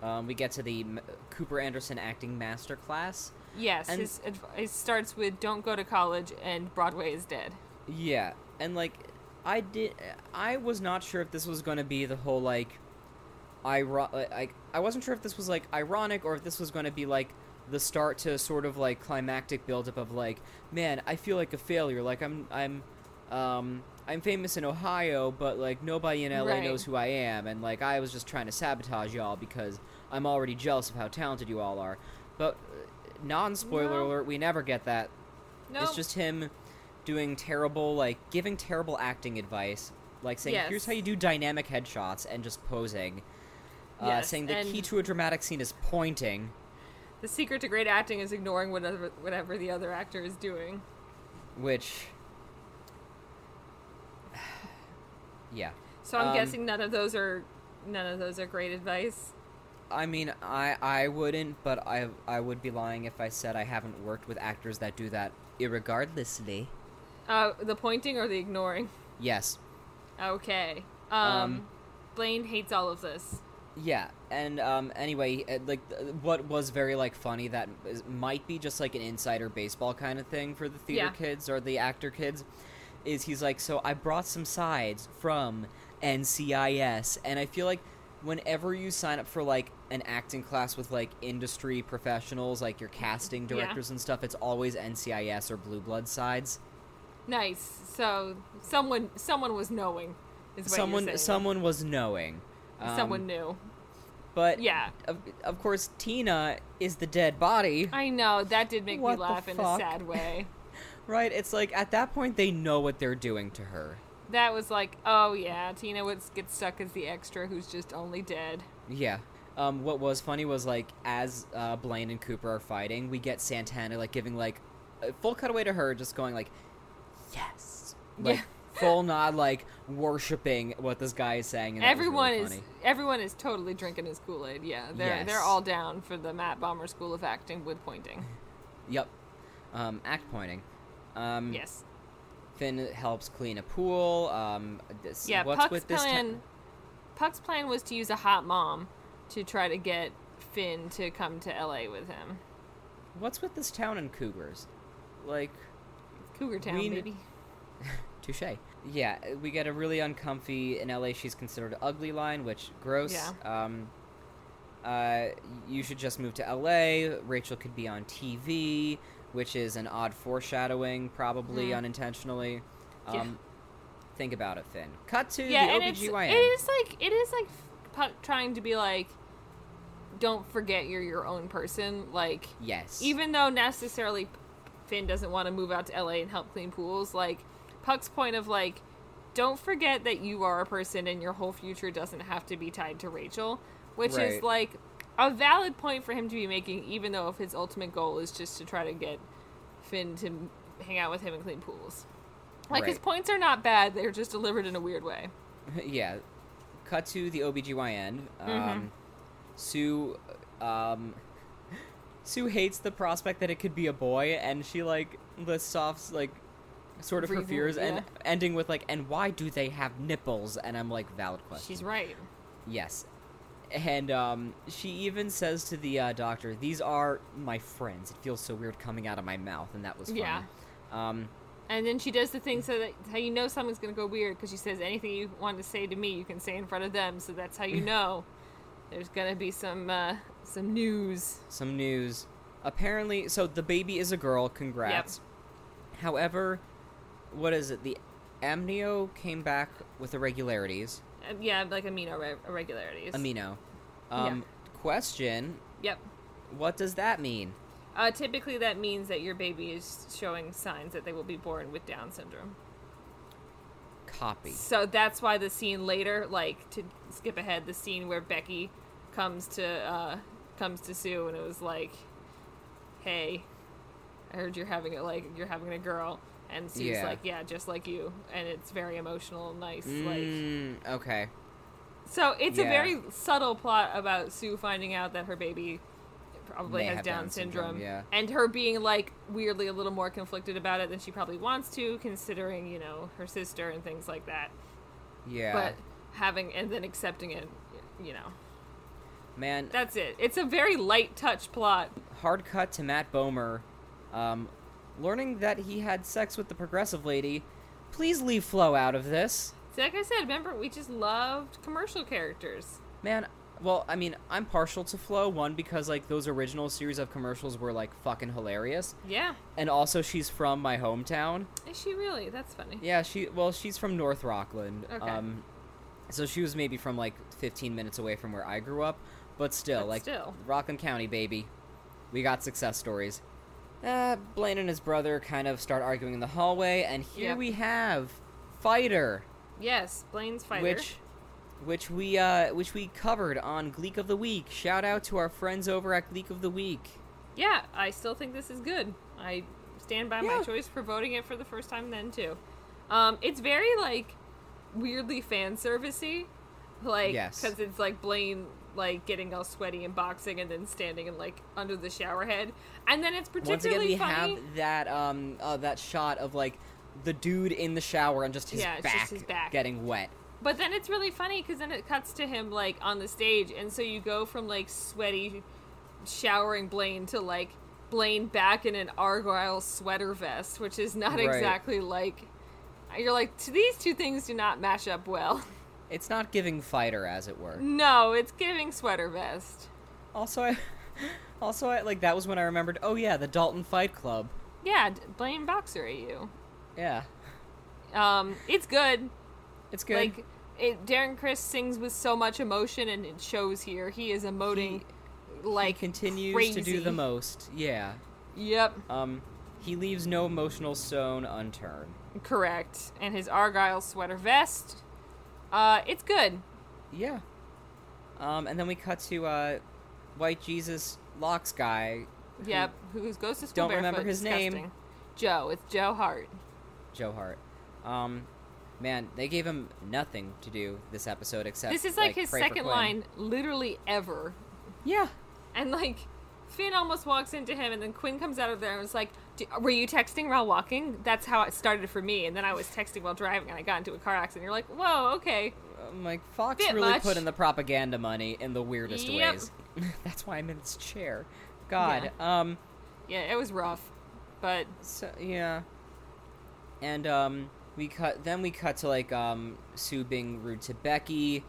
S4: Um, we get to the M- Cooper Anderson acting master class.
S3: Yes,
S4: And-
S3: his adv- it starts with "Don't go to college" and Broadway is dead.
S4: Yeah, and like I did, I was not sure if this was going to be the whole like, iro- like I wasn't sure if this was like ironic or if this was going to be like the start to sort of like climactic buildup of like, man, I feel like a failure. Like I'm, I'm, um, I'm famous in Ohio, but like nobody in LA
S3: Right.
S4: knows who I am, and like I was just trying to sabotage y'all because I'm already jealous of how talented you all are. But uh, non-spoiler
S3: No.
S4: alert, we never get that.
S3: No,
S4: It's just him doing terrible, like giving terrible acting advice, like saying,
S3: Yes.
S4: "Here's how you do dynamic headshots," and just posing. Uh,
S3: Yes,
S4: saying the key to a dramatic scene is pointing.
S3: the secret to great acting is ignoring whatever whatever the other actor is doing.
S4: Which, (sighs) yeah,
S3: So I'm
S4: Um,
S3: guessing none of those are none of those are great advice.
S4: I mean, I I wouldn't, but I I would be lying if I said I haven't worked with actors that do that irregardlessly.
S3: Uh, the pointing or the ignoring.
S4: Yes,
S3: Okay. Um,
S4: Um,
S3: Blaine hates all of this.
S4: Yeah, and um, anyway, uh, like what was very like funny that is, might be just like an insider baseball kind of thing for the theater
S3: Yeah.
S4: kids or the actor kids, is he's like, so I brought some sides from NCIS, and I feel like whenever you sign up for like an acting class with like industry professionals, like your casting
S3: Yeah.
S4: directors and stuff, it's always NCIS or Blue Blood sides.
S3: Nice. So someone someone was knowing. Is what
S4: Someone, someone was knowing. Um,
S3: someone knew.
S4: But
S3: Yeah.
S4: of, of course, Tina is the dead body.
S3: I know that did make
S4: What
S3: me laugh in a sad way. (laughs)
S4: Right? It's like at that point they know what they're doing to her.
S3: That was like, oh yeah, Tina would get stuck as the extra who's just only dead.
S4: Yeah. Um, what was funny was like as uh, Blaine and Cooper are fighting, we get Santana like giving like a full cutaway to her, just going like, "Yes," like
S3: Yeah.
S4: Full nod, like worshiping what this guy is saying.
S3: Everyone
S4: really
S3: is
S4: funny.
S3: everyone is totally drinking his Kool Aid. Yeah, they're they're all down for the Matt Bomer School of Acting with pointing.
S4: Yep. Um, act pointing. Um,
S3: Yes.
S4: Finn helps clean a pool. Um, this,
S3: Yeah.
S4: what's
S3: Puck's
S4: with this?
S3: plan. Puck's plan was to use a hot mom to try to get Finn to come to L.A. with him.
S4: what's with this town and cougars? Like,
S3: Cougar Town,
S4: We
S3: baby. (laughs)
S4: Touche. Yeah, we get a really uncomfy in LA. She's considered ugly line, which gross.
S3: Yeah.
S4: Um, uh, you should just move to LA. Rachel could be on TV, which is an odd foreshadowing, probably
S3: Mhm.
S4: unintentionally.
S3: Yeah.
S4: Um, think about it, Finn. Cut to
S3: Yeah,
S4: the OBGYN.
S3: it is like it is like Puck trying to be like, don't forget you're your own person. Like
S4: yes.
S3: even though necessarily Finn doesn't want to move out to LA and help clean pools, like Puck's point of like, don't forget that you are a person and your whole future doesn't have to be tied to Rachel, which is like a valid point for him to be making, even though if his ultimate goal is just to try to get Finn to hang out with him and clean pools. Like his points are not bad; they're just delivered in a weird way. (laughs)
S4: yeah. Cut to the OBGYN. Um,
S3: Mhm.
S4: Sue, um, (laughs) Sue hates the prospect that it could be a boy, and she like lists off like sort of her fears,
S3: yeah.
S4: and ending with like, and why do they have nipples? And I'm like, valid question.
S3: She's right.
S4: Yes. And um, she even says to the uh, doctor, "These are my friends." It feels so weird coming out of my mouth, and that was funny.
S3: Yeah.
S4: Um,
S3: And then she does the thing so that how you know something's gonna go weird because she says anything you want to say to me you can say in front of them, so that's how you (laughs) know there's gonna be some uh, some news.
S4: Some news. Apparently, so the baby is a girl. Congrats. However, what is it? The amnio came back with irregularities.
S3: Uh, yeah, like amino re- irregularities.
S4: Amino. Um, Question:
S3: Yep.
S4: What does that mean?
S3: Uh, typically, that means that your baby is showing signs that they will be born with Down syndrome.
S4: Copy.
S3: So that's why the scene later, like to skip ahead, the scene where Becky comes to uh, comes to Sue, and it was like, "Hey, I heard you're having a like you're having a girl," and Sue's
S4: Yeah.
S3: like, "Yeah, just like you," and it's very emotional, and nice, like.
S4: Mm, okay.
S3: So it's a very subtle plot about Sue finding out that her baby probably
S4: May
S3: has Down,
S4: Down syndrome,
S3: syndrome,
S4: yeah.
S3: and her being like weirdly a little more conflicted about it than she probably wants to, considering you know her sister and things like that.
S4: Yeah.
S3: But having and then accepting it, you know,
S4: Man,
S3: that's it. It's a very light touch plot.
S4: hard cut to Matt Bomer, um, learning that he had sex with the progressive lady. Please leave Flo out of this.
S3: See, like I said, remember we just loved commercial characters.
S4: Man, well, I mean, I'm partial to Flo, one, because, like, those original series of commercials were, like, fucking hilarious.
S3: Yeah,
S4: And also, she's from my hometown.
S3: is she really? That's funny.
S4: Yeah, she, well, she's from North Rockland.
S3: Okay.
S4: Um, so she was maybe from, like, 15 minutes away from where I grew up. But still,
S3: But
S4: like,
S3: still.
S4: Rockland County, baby. We got success stories. Uh, Blaine and his brother kind of start arguing in the hallway, and here
S3: Yep.
S4: we have Fighter,
S3: Yes, Blaine's fighter.
S4: which which we uh which we covered on Gleek of the Week. Shout out to our friends over at Gleek of the Week.
S3: Yeah, I still think this is good. I stand by
S4: Yeah.
S3: my choice for voting it for the first time then too. Um, it's very like weirdly fan servicey, like
S4: Yes.
S3: because it's like Blaine like getting all sweaty and boxing and then standing and like under the shower head, and then it's particularly
S4: Once again, we
S3: funny.
S4: have that um uh, that shot of like the dude in the shower and just his,
S3: Yeah,
S4: back,
S3: just his back.
S4: getting wet.
S3: But then it's really funny because then it cuts to him like on the stage, and so you go from like sweaty, showering Blaine to like Blaine back in an argyle sweater vest, which is not
S4: Right.
S3: exactly like. You're like these two things do not match up well.
S4: It's not giving Fighter, as it were.
S3: No, it's giving sweater vest.
S4: Also, I, (laughs) also, I like that was when I remembered. Oh yeah, the Dalton Fight Club.
S3: Yeah, d- Blaine boxer at you.
S4: Yeah,
S3: Um, it's good.
S4: it's good.
S3: Like it, Darren Criss sings with so much emotion, and it shows here. He is emoting like
S4: he continues to do the most. Yeah.
S3: Yep.
S4: Um, he leaves no emotional stone unturned.
S3: Correct. And his Argyle sweater vest. Uh, it's good.
S4: Yeah. Um, and then we cut to uh, White Jesus Locks guy,
S3: Yep. Who goes to school
S4: Don't remember his name.
S3: Joe. It's Joe Hart.
S4: Joe Hart. Um, man, they gave him nothing to do this episode except
S3: This is like, his
S4: pray
S3: second line, literally ever.
S4: Yeah.
S3: And like, Finn almost walks into him, and then Quinn comes out of there and was like, "D- "Were you texting while walking?" That's how it started for me. And then I was texting while driving, and I got into a car accident. You're like, "Whoa, okay."
S4: I'm like Fox
S3: Bit
S4: really
S3: much.
S4: put in the propaganda money in the weirdest
S3: Yep.
S4: ways. (laughs) That's why I'm in this chair. God. Um.
S3: Yeah, it was rough, but
S4: So yeah. And um, we cut. Then we cut to like um Sue being rude to Becky,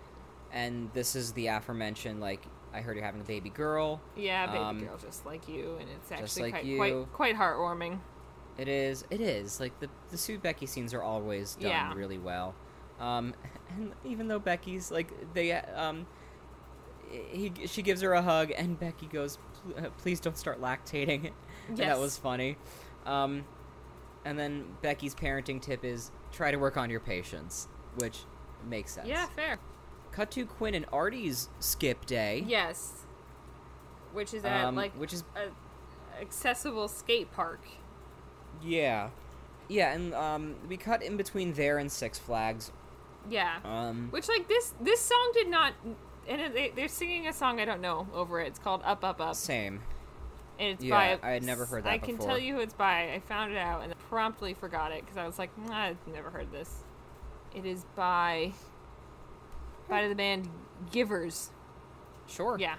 S4: and this is the aforementioned like I heard you're having a baby girl.
S3: yeah, baby
S4: Um,
S3: girl, just like you, and it's actually
S4: like
S3: quite,
S4: you.
S3: quite quite heartwarming.
S4: It is. It is like the the Sue Becky scenes are always done
S3: Yeah.
S4: really well. Um, and even though Becky's like they um, he she gives her a hug and Becky goes, uh, "Please don't start lactating." (laughs) And
S3: Yes.
S4: that was funny. Um, and then Becky's parenting tip is try to work on your patience, which makes sense.
S3: Yeah, fair.
S4: Cut to Quinn and Artie's skip day.
S3: Yes, which is at
S4: Um,
S3: like
S4: which is
S3: a accessible skate park.
S4: yeah, yeah, and um, we cut in between there and Six Flags.
S3: Yeah,
S4: Um,
S3: which like this this song did not. And they, they're singing a song I don't know over it. It's called "Up Up Up."
S4: same.
S3: And it's
S4: Yeah,
S3: by.
S4: I had never heard that
S3: I can tell you who it's by. I found it out and promptly forgot it because I was like, "Mm, I've never heard this. It is by. By the band Givers.
S4: Sure.
S3: Yeah.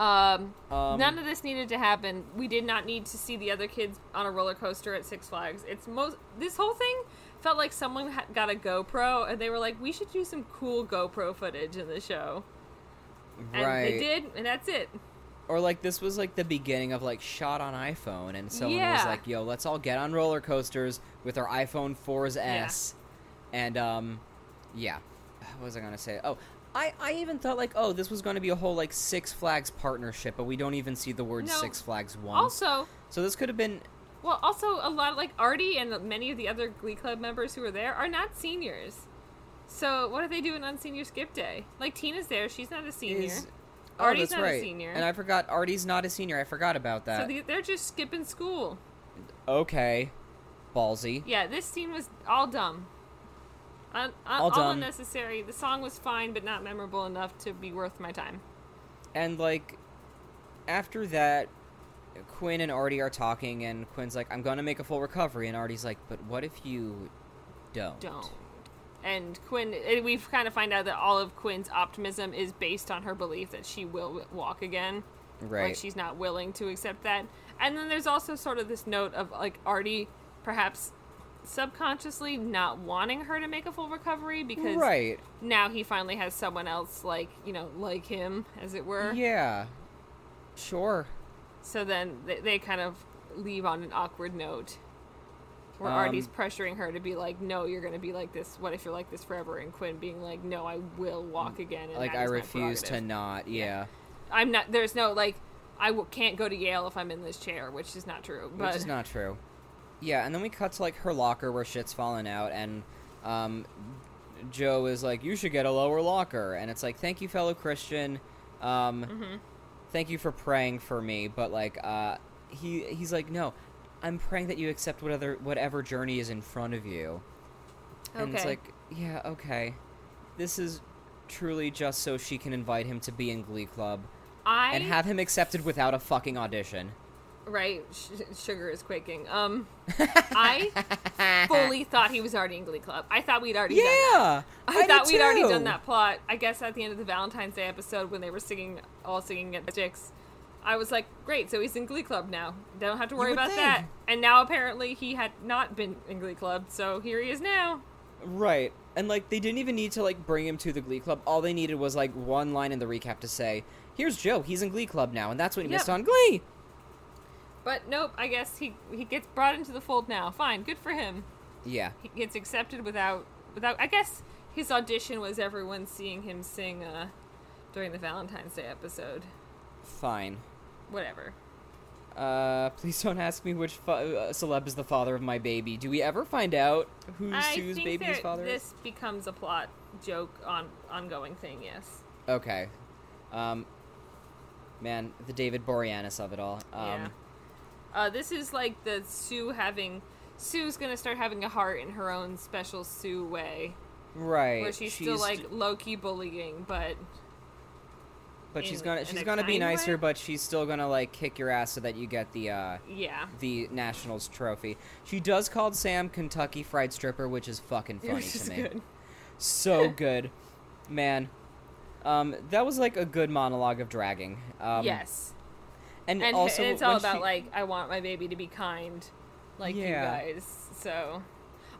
S3: Um,
S4: Um,
S3: none of this needed to happen. We did not need to see the other kids on a roller coaster at Six Flags. It's most. This whole thing felt like someone ha- got a GoPro and they were like, "We should do some cool GoPro footage in the show." And
S4: right.
S3: they did, and that's it.
S4: Or like this was like the beginning of like shot on iPhone, and someone was like, "Yo, let's all get on roller coasters with our iPhone 4s S," and um, yeah. What was I gonna say? Oh, I I even thought like, oh, this was going to be a whole like Six Flags partnership, but we don't even see the word
S3: No.
S4: Six Flags once.
S3: Also,
S4: so this could have been
S3: well, also a lot like Artie and many of the other Glee Club members who are there are not seniors. So what are they doing on senior skip day? Like Tina's there, she's not a senior.
S4: is. Oh,
S3: Artie's
S4: that's
S3: not a senior.
S4: And I forgot Artie's not a senior. I forgot about that.
S3: so they- they're just skipping school.
S4: okay, ballsy.
S3: Yeah, this scene was all dumb. Un-
S4: All
S3: all,
S4: dumb.
S3: unnecessary. The song was fine, but not memorable enough to be worth my time.
S4: And like after that, Quinn and Artie are talking, and Quinn's like, "I'm gonna make a full recovery," and Artie's like, "But what if you don't?"
S3: Don't. And Quinn, and we've kind of find out that all of Quinn's optimism is based on her belief that she will walk again.
S4: Right.
S3: Like she's not willing to accept that. And then there's also sort of this note of like Artie perhaps subconsciously not wanting her to make a full recovery because
S4: right.
S3: now he finally has someone else like, you know, like him, as it were.
S4: Yeah. Sure.
S3: So then they, they kind of leave on an awkward note where
S4: Um,
S3: Artie's pressuring her to be like, no, you're going to be like this. What if you're like this forever? And Quinn being like, no, I will walk again. And
S4: Like I refuse to
S3: prerogative."
S4: not. Yeah.
S3: I'm not, there's no like, I w- can't go to Yale if I'm in this chair, which is not true. But
S4: Which is not true. Yeah, and then we cut to like her locker where shit's falling out, and um, Joe is like, "You should get a lower locker," and it's like, "Thank you, fellow Christian. Um,
S3: Mm-hmm.
S4: Thank you for praying for me." But like, uh, he he's like, "No, I'm praying that you accept whatever whatever journey is in front of you." Okay. And it's like, yeah, okay, this is truly just so she can invite him to be in Glee Club
S3: I,
S4: and have him accepted without a fucking audition.
S3: Right, sh- sugar is quaking. Um, (laughs) I fully thought he was already in Glee Club. I thought we'd already done that.
S4: Yeah,
S3: I, thought we'd already done that plot. I guess at the end of the Valentine's Day episode when they were singing, all singing at the Sticks, I was like, great, so he's in Glee Club now. Don't have to worry about that. And now apparently he had not been in Glee Club, so here he is now.
S4: Right. And like they didn't even need to like bring him to the Glee Club. All they needed was like one line in the recap to say, "Here's Joe. He's in Glee Club now." And that's what he missed on Glee.
S3: But nope, I guess he he gets brought into the fold now. Fine, good for him.
S4: Yeah.
S3: He gets accepted without without. I guess his audition was everyone seeing him sing uh, during the Valentine's Day episode.
S4: Fine.
S3: Whatever.
S4: Uh, please don't ask me which fa- uh, celeb is the father of my baby. Do we ever find out who's
S3: I
S4: whose
S3: think
S4: baby's
S3: there-
S4: father is?
S3: this becomes a plot joke on ongoing thing. Yes.
S4: Okay. Um, man, the David Boreanaz of it all. Um,
S3: yeah. Uh, this is like the Sue having. Sue's gonna start having a heart in her own special Sue way,
S4: Right.
S3: where she's, still like low key bullying, but
S4: but she's gonna she's gonna be nicer,
S3: way?
S4: but she's still gonna like kick your ass so that you get the uh
S3: yeah,
S4: the Nationals trophy. She does call Sam Kentucky Fried Stripper, which is fucking (laughs) funny
S3: which
S4: to me.
S3: good.
S4: So (laughs) good, man. Um, that was like a good monologue of dragging. Um,
S3: yes.
S4: And,
S3: and,
S4: also
S3: and it's all about
S4: she-
S3: like I want my baby to be kind, like you guys. So,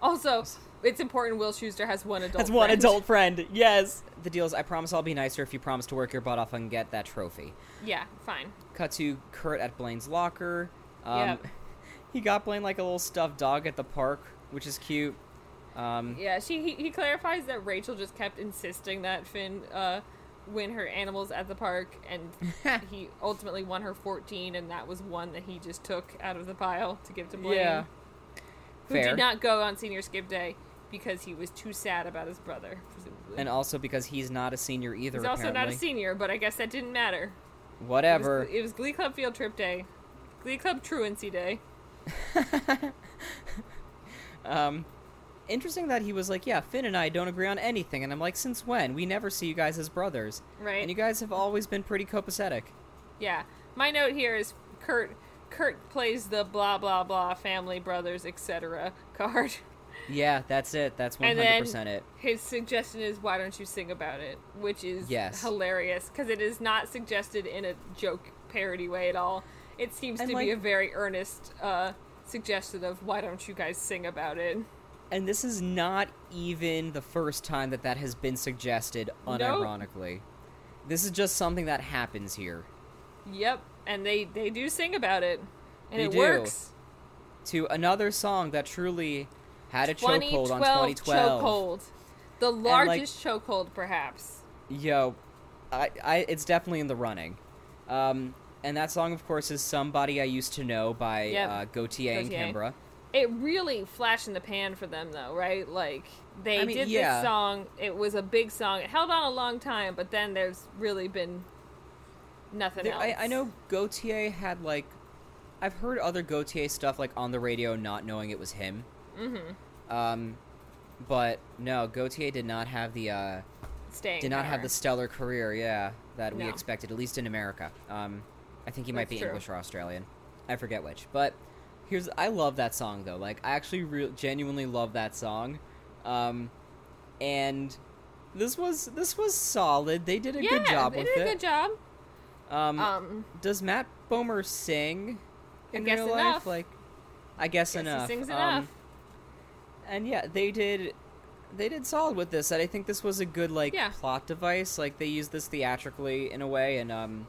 S3: also, it's important. Will Schuester has one adult.
S4: That's one
S3: friend.
S4: adult friend. (laughs) Yes. The deal is, I promise I'll be nicer if you promise to work your butt off and get that trophy.
S3: Yeah, fine.
S4: Cut to Kurt at Blaine's locker. Um,
S3: Yep. (laughs)
S4: He got Blaine like a little stuffed dog at the park, which is cute. Um,
S3: Yeah, she he, he clarifies that Rachel just kept insisting that Finn uh, win her animals at the park, and (laughs) he ultimately won her fourteen, and that was one that he just took out of the pile to give to Blaine.
S4: yeah.
S3: who
S4: Fair.
S3: did not go on senior skip day because he was too sad about his brother. Presumably.
S4: And also because he's not a senior either.
S3: he's also not a senior, but I guess that didn't matter. It was-
S4: Whatever.
S3: It was, Glee Club field trip day, Glee Club truancy day. (laughs)
S4: Um, interesting that he was like, "Yeah, Finn and I don't agree on anything," and I'm like, "Since when? We never see you guys as brothers,
S3: Right.
S4: and you guys have always been pretty copacetic."
S3: Yeah. My note here is Kurt. Kurt plays the blah blah blah family brothers etc. (laughs) card,
S4: Yeah, that's it. That's
S3: and
S4: 100 percent it.
S3: his suggestion is why don't you sing about it, which is
S4: Yes.
S3: hilarious because it is not suggested in a joke parody way at all. It seems
S4: And,
S3: to
S4: like-
S3: be a very earnest uh, suggestion of why don't you guys sing about it.
S4: And this is not even the first time that that has been suggested, unironically. This is just something that happens here.
S3: Yep, and they they do sing about it, and
S4: They
S3: it
S4: do.
S3: works.
S4: To another song that truly had a chokehold on
S3: 2012
S4: 2012.
S3: chokehold, the
S4: like-
S3: largest chokehold perhaps.
S4: Yo, I, I, it's definitely in the running. Um, and that song, of course, is "Somebody I Used to Know" by
S3: Yep.
S4: uh, Gotye and
S3: Gotye.
S4: Kimbra.
S3: It really flashed in the pan for them though, right? Like they
S4: I mean,
S3: did
S4: yeah.
S3: this song. It was a big song. It held on a long time, but then there's really been nothing
S4: There-
S3: else.
S4: I, I know Gotye had like, I've heard other Gotye stuff like on the radio, not knowing it was him. Mm-hmm. Um, but no, Gotye did not have the uh,
S3: Staying
S4: did not have the stellar career, yeah, that we
S3: No.
S4: expected, at least in America. Um, I think he might
S3: That's
S4: be
S3: true.
S4: English or Australian. I forget which. But here's, I love that song though. Like, I actually re- genuinely love that song. Um, and this was this was solid. They did a
S3: yeah,
S4: good job with it.
S3: they
S4: with
S3: did a
S4: it.
S3: good job.
S4: Um,
S3: Um,
S4: does Matt Bomer sing
S3: I
S4: in
S3: guess
S4: real
S3: enough.
S4: life? Like, I guess,
S3: Guess
S4: enough.
S3: He sings
S4: Um,
S3: enough.
S4: and yeah, they did they did solid with this. And I think this was a good like
S3: Yeah.
S4: plot device. Like they used this theatrically in a way, and um,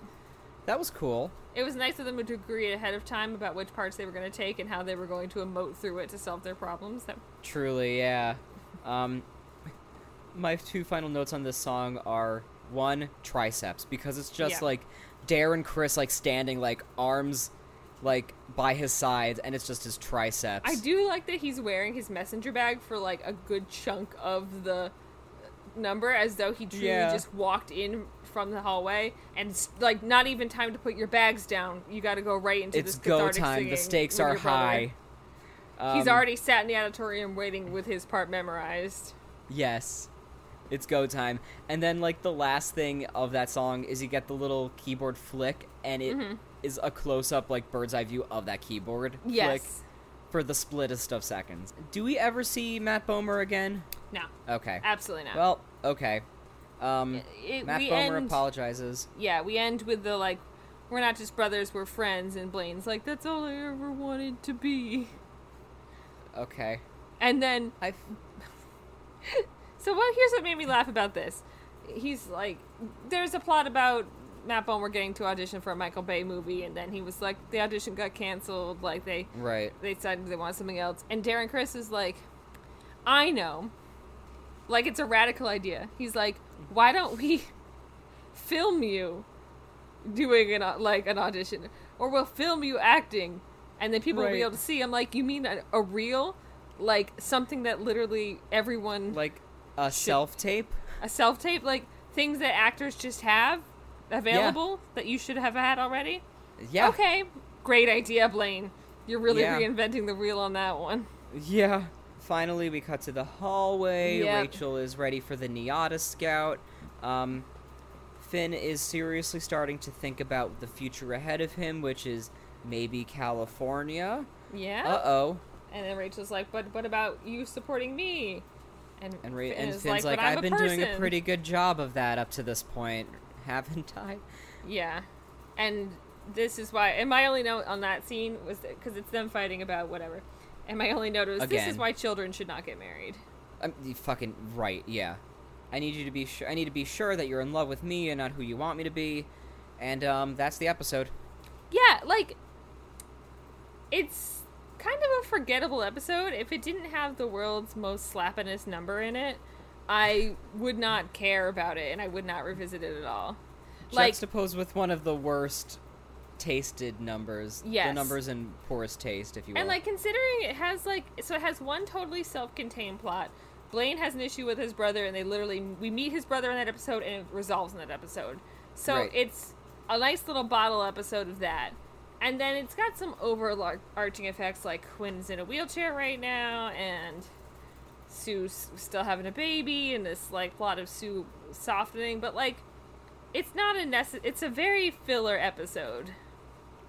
S4: that was cool.
S3: It was nice of them to agree ahead of time about which parts they were going to take and how they were going to emote through it to solve their problems. That
S4: Truly, yeah. Um, my two final notes on this song are one triceps because it's just
S3: Yeah.
S4: like Darren Criss like standing like arms like by his sides, and it's just his triceps.
S3: I do like that he's wearing his messenger bag for like a good chunk of the number, as though he truly
S4: Yeah.
S3: just walked in from the hallway and it's, like not even time to put your bags down. You got to go right into
S4: It's
S3: this
S4: go time. The stakes are high.
S3: He's
S4: Um,
S3: already sat in the auditorium waiting with his part memorized.
S4: Yes. It's go time. And then like the last thing of that song is you get the little keyboard flick and it is
S3: Mm-hmm.
S4: a close up like bird's eye view of that keyboard flick
S3: Yes.
S4: for the splittest of seconds. Do we ever see Matt Bomer again?
S3: No,
S4: Okay.
S3: absolutely not.
S4: Well, okay. Um
S3: It-
S4: Matt
S3: we
S4: Bomer
S3: end-
S4: apologizes.
S3: yeah, we end with the like, we're not just brothers, we're friends, and Blaine's like, that's all I ever wanted to be.
S4: Okay.
S3: And then,
S4: I (laughs)
S3: so what? Here's what made me laugh about this. He's like, there's a plot about Matt Bomer getting to audition for a Michael Bay movie, and then he was like, the audition got canceled. Like they
S4: right.
S3: they decided they wanted something else. And Darren Criss is like, I know. Like it's a radical idea. He's like, why don't we (laughs) film you doing an like an audition, or we'll film you acting, and then people will be able to see. I'm like, you mean a, a reel, like something that literally everyone
S4: Like a self tape?
S3: a self tape, like things that actors just have available that you should have had already.
S4: Yeah.
S3: Okay, great idea, Blaine. You're really
S4: Yeah.
S3: reinventing the wheel on that one.
S4: Yeah. Finally, we cut to the hallway.
S3: Yep.
S4: Rachel is ready for the NYADA Scout. Um, Finn is seriously starting to think about the future ahead of him, which is maybe California.
S3: Yeah.
S4: Uh oh.
S3: And then Rachel's like, "But what about you supporting me?" And
S4: And, Ra-
S3: Finn
S4: and Finn's like,
S3: "But I'm
S4: I've been doing a pretty good job of that up to this point, (laughs) haven't I?
S3: Yeah, and this is why. And my only note on that scene was because it's them fighting about whatever. And my only note was, "This is why children should not get married."
S4: I'm you fucking right. Yeah. I need you to be sure. I need to be sure that you're in love with me and not who you want me to be. And um, that's the episode.
S3: Yeah, like it's kind of a forgettable episode. If it didn't have the world's most slappinest number in it, I would not care about it and I would not revisit it at all. Like
S4: Juxtaposed with one of the worst tasted numbers. The numbers in poorest taste, if you will.
S3: And like considering it has like so it has one totally self-contained plot. Blaine has an issue with his brother, and they literally we meet his brother in that episode, and it resolves in that episode. So
S4: Right.
S3: it's a nice little bottle episode of that, and then it's got some overarching effects like Quinn's in a wheelchair right now, and Sue's still having a baby, and this like plot of Sue softening, but like it's not a necess- It's a very filler episode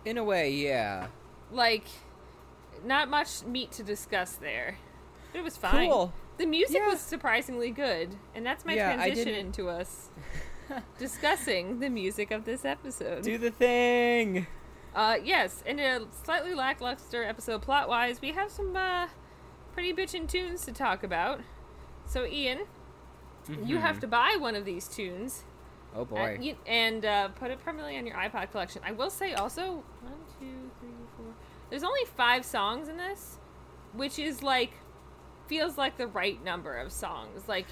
S4: in a way, yeah.
S3: like not much meat to discuss there. But it was fine.
S4: Cool.
S3: The music
S4: Yeah.
S3: was surprisingly good, and that's my
S4: Yeah,
S3: transition into us (laughs) discussing the music of this episode.
S4: Do the thing.
S3: Uh, yes, in a slightly lackluster episode plot wise, we have some uh, pretty bitchin' tunes to talk about. So, Ian, you
S4: Mm-hmm.
S3: have to buy one of these tunes
S4: Oh boy.
S3: And, you- and uh, put it permanently on your iPod collection. I will say also one, two, three, four. There's only five songs in this, which is like feels like the right number of songs. Like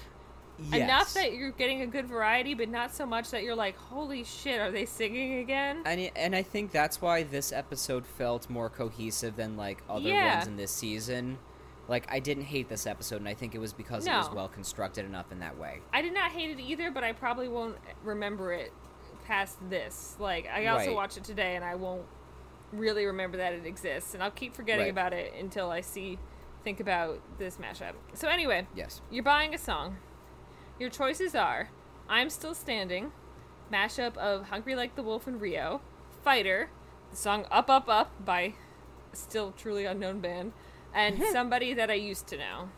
S3: enough that you're getting a good variety, but not so much that you're like, holy shit, are they singing again?
S4: and and I think that's why this episode felt more cohesive than like other
S3: Yeah.
S4: ones in this season. Like I didn't hate this episode, and I think it was because it was well constructed enough in that way.
S3: I did not hate it either, but I probably won't remember it past this. Like I also
S4: Right.
S3: watched it today, and I won't really remember that it exists, and I'll keep forgetting
S4: Right.
S3: about it until I see, think about this mashup. So anyway,
S4: Yes.
S3: you're buying a song. Your choices are "I'm Still Standing," mashup of "Hungry Like the Wolf" and Rio, "Fighter," the song "Up Up Up" by a still truly unknown band, and "Somebody That I Used to Know."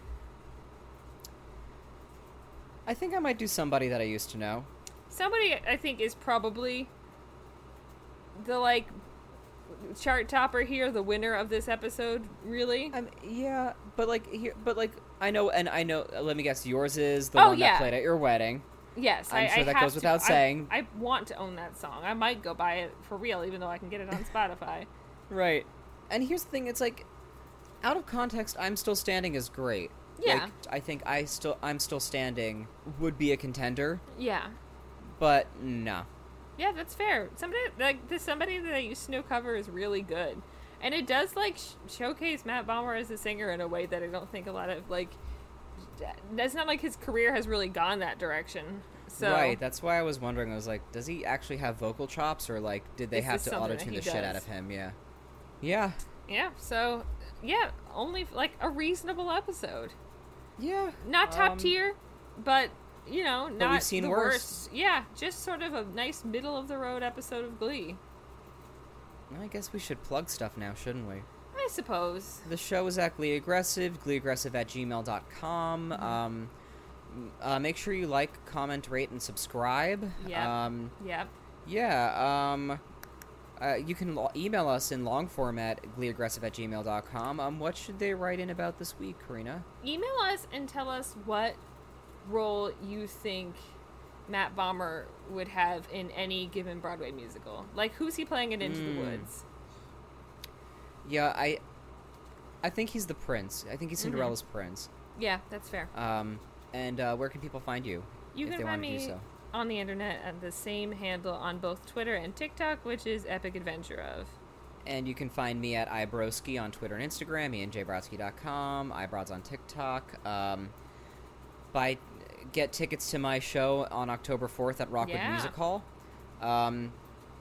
S4: I think I might do somebody that I used to know.
S3: Somebody I think is probably the like chart topper here, the winner of this episode. Really?
S4: Um, yeah, but like here, but like I know, and I know. uh, Let me guess, yours is the
S3: Oh,
S4: one
S3: yeah.
S4: that played at your wedding.
S3: Yes,
S4: I'm
S3: I,
S4: sure
S3: I
S4: that goes
S3: to.
S4: without
S3: I-
S4: saying.
S3: I, want to own that song. I might go buy it for real, even though I can get it on (laughs) Spotify.
S4: Right. And here's the thing: it's like, out of context, "I'm Still Standing" is great.
S3: Yeah.
S4: Like, I think I still, I'm still standing would be a contender,
S3: Yeah,
S4: but no.
S3: yeah, that's fair. Somebody like this, somebody that I used to know cover is really good, and it does like sh- showcase Matt Bomer as a singer in a way that I don't think a lot of like. That's not like his career has really gone that direction. So
S4: Right. That's why I was wondering. I was like, does he actually have vocal chops, or like, did they have to auto-tune
S3: he
S4: the shit out of him? Yeah. Yeah.
S3: Yeah, so yeah, only like a reasonable episode.
S4: Yeah.
S3: Not top
S4: Um,
S3: tier, but you know, not
S4: we've seen
S3: the
S4: worse.
S3: worst. Yeah, just sort of a nice middle of the road episode of Glee.
S4: I guess we should plug stuff now, shouldn't we?
S3: I suppose.
S4: The show is at Glee Aggressive, gleeaggressive at gmail.com.
S3: Mm-hmm.
S4: Um, uh, make sure you like, comment, rate, and subscribe.
S3: Yeah.
S4: Um,
S3: Yep.
S4: yeah. Um, uh, you can email us in long form at gleeaggressive at gmail.com. Um, what should they write in about this week, Karina?
S3: Email us and tell us what role you think Matt Bomer would have in any given Broadway musical. Like, who's he playing in Into the
S4: Mm.
S3: Woods?
S4: Yeah, I I think he's the prince. I think he's
S3: Mhm.
S4: Cinderella's prince.
S3: Yeah, that's fair.
S4: Um, and uh, where can people find you
S3: You
S4: if
S3: can
S4: they
S3: find
S4: want to
S3: me
S4: do so?
S3: On the internet at the same handle on both Twitter and TikTok, which is Epic Adventure of.
S4: And you can find me at iBroski on Twitter and Instagram, ianjbrowski.com, iBrods on TikTok. Um, buy, get tickets to my show on October 4th at Rockwood
S3: Yeah.
S4: Music Hall. Um,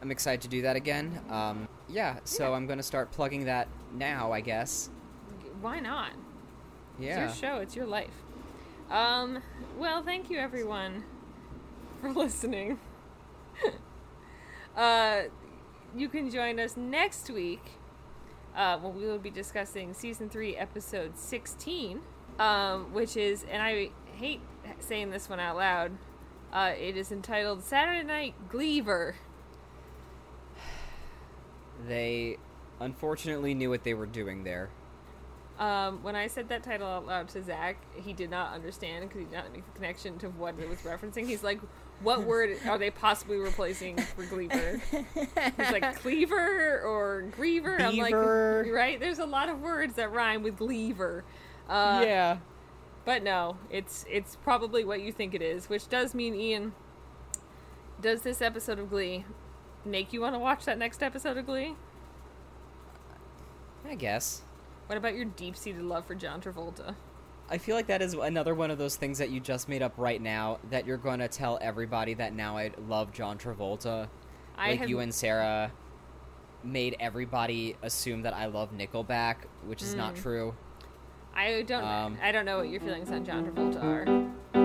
S4: I'm excited to do that again. Um, yeah, so
S3: Yeah.
S4: I'm going to start plugging that now, I guess.
S3: Why not?
S4: Yeah.
S3: It's your show. It's your life. Um. Well, thank you everyone for (laughs) listening. (laughs) uh, you can join us next week. Uh, when we will be discussing season three, episode sixteen, um, which is, and I hate saying this one out loud. Uh, it is entitled Saturday Night Gleaver. (sighs)
S4: They unfortunately knew what they were doing there.
S3: Um, when I said that title out loud to Zach, he did not understand because he did not make the connection to what it was referencing. He's like, "What word are they possibly replacing for Gleaver?" He's like, (laughs) "Cleaver or Griever?" I'm like, "Right." There's a lot of words that rhyme with Gleaver. Uh,
S4: yeah.
S3: but no, it's it's probably what you think it is, which does mean Ian. Does this episode of Glee make you want to watch that next episode of Glee?
S4: I guess.
S3: What about your deep-seated love for John Travolta?
S4: I feel like that is another one of those things that you just made up right now that you're going to tell everybody that now I love John Travolta.
S3: I
S4: like
S3: have
S4: you and Sarah made everybody assume that I love Nickelback, which is not
S3: Mm.
S4: true.
S3: I don't.
S4: Um,
S3: I don't know what your feelings on John Travolta are.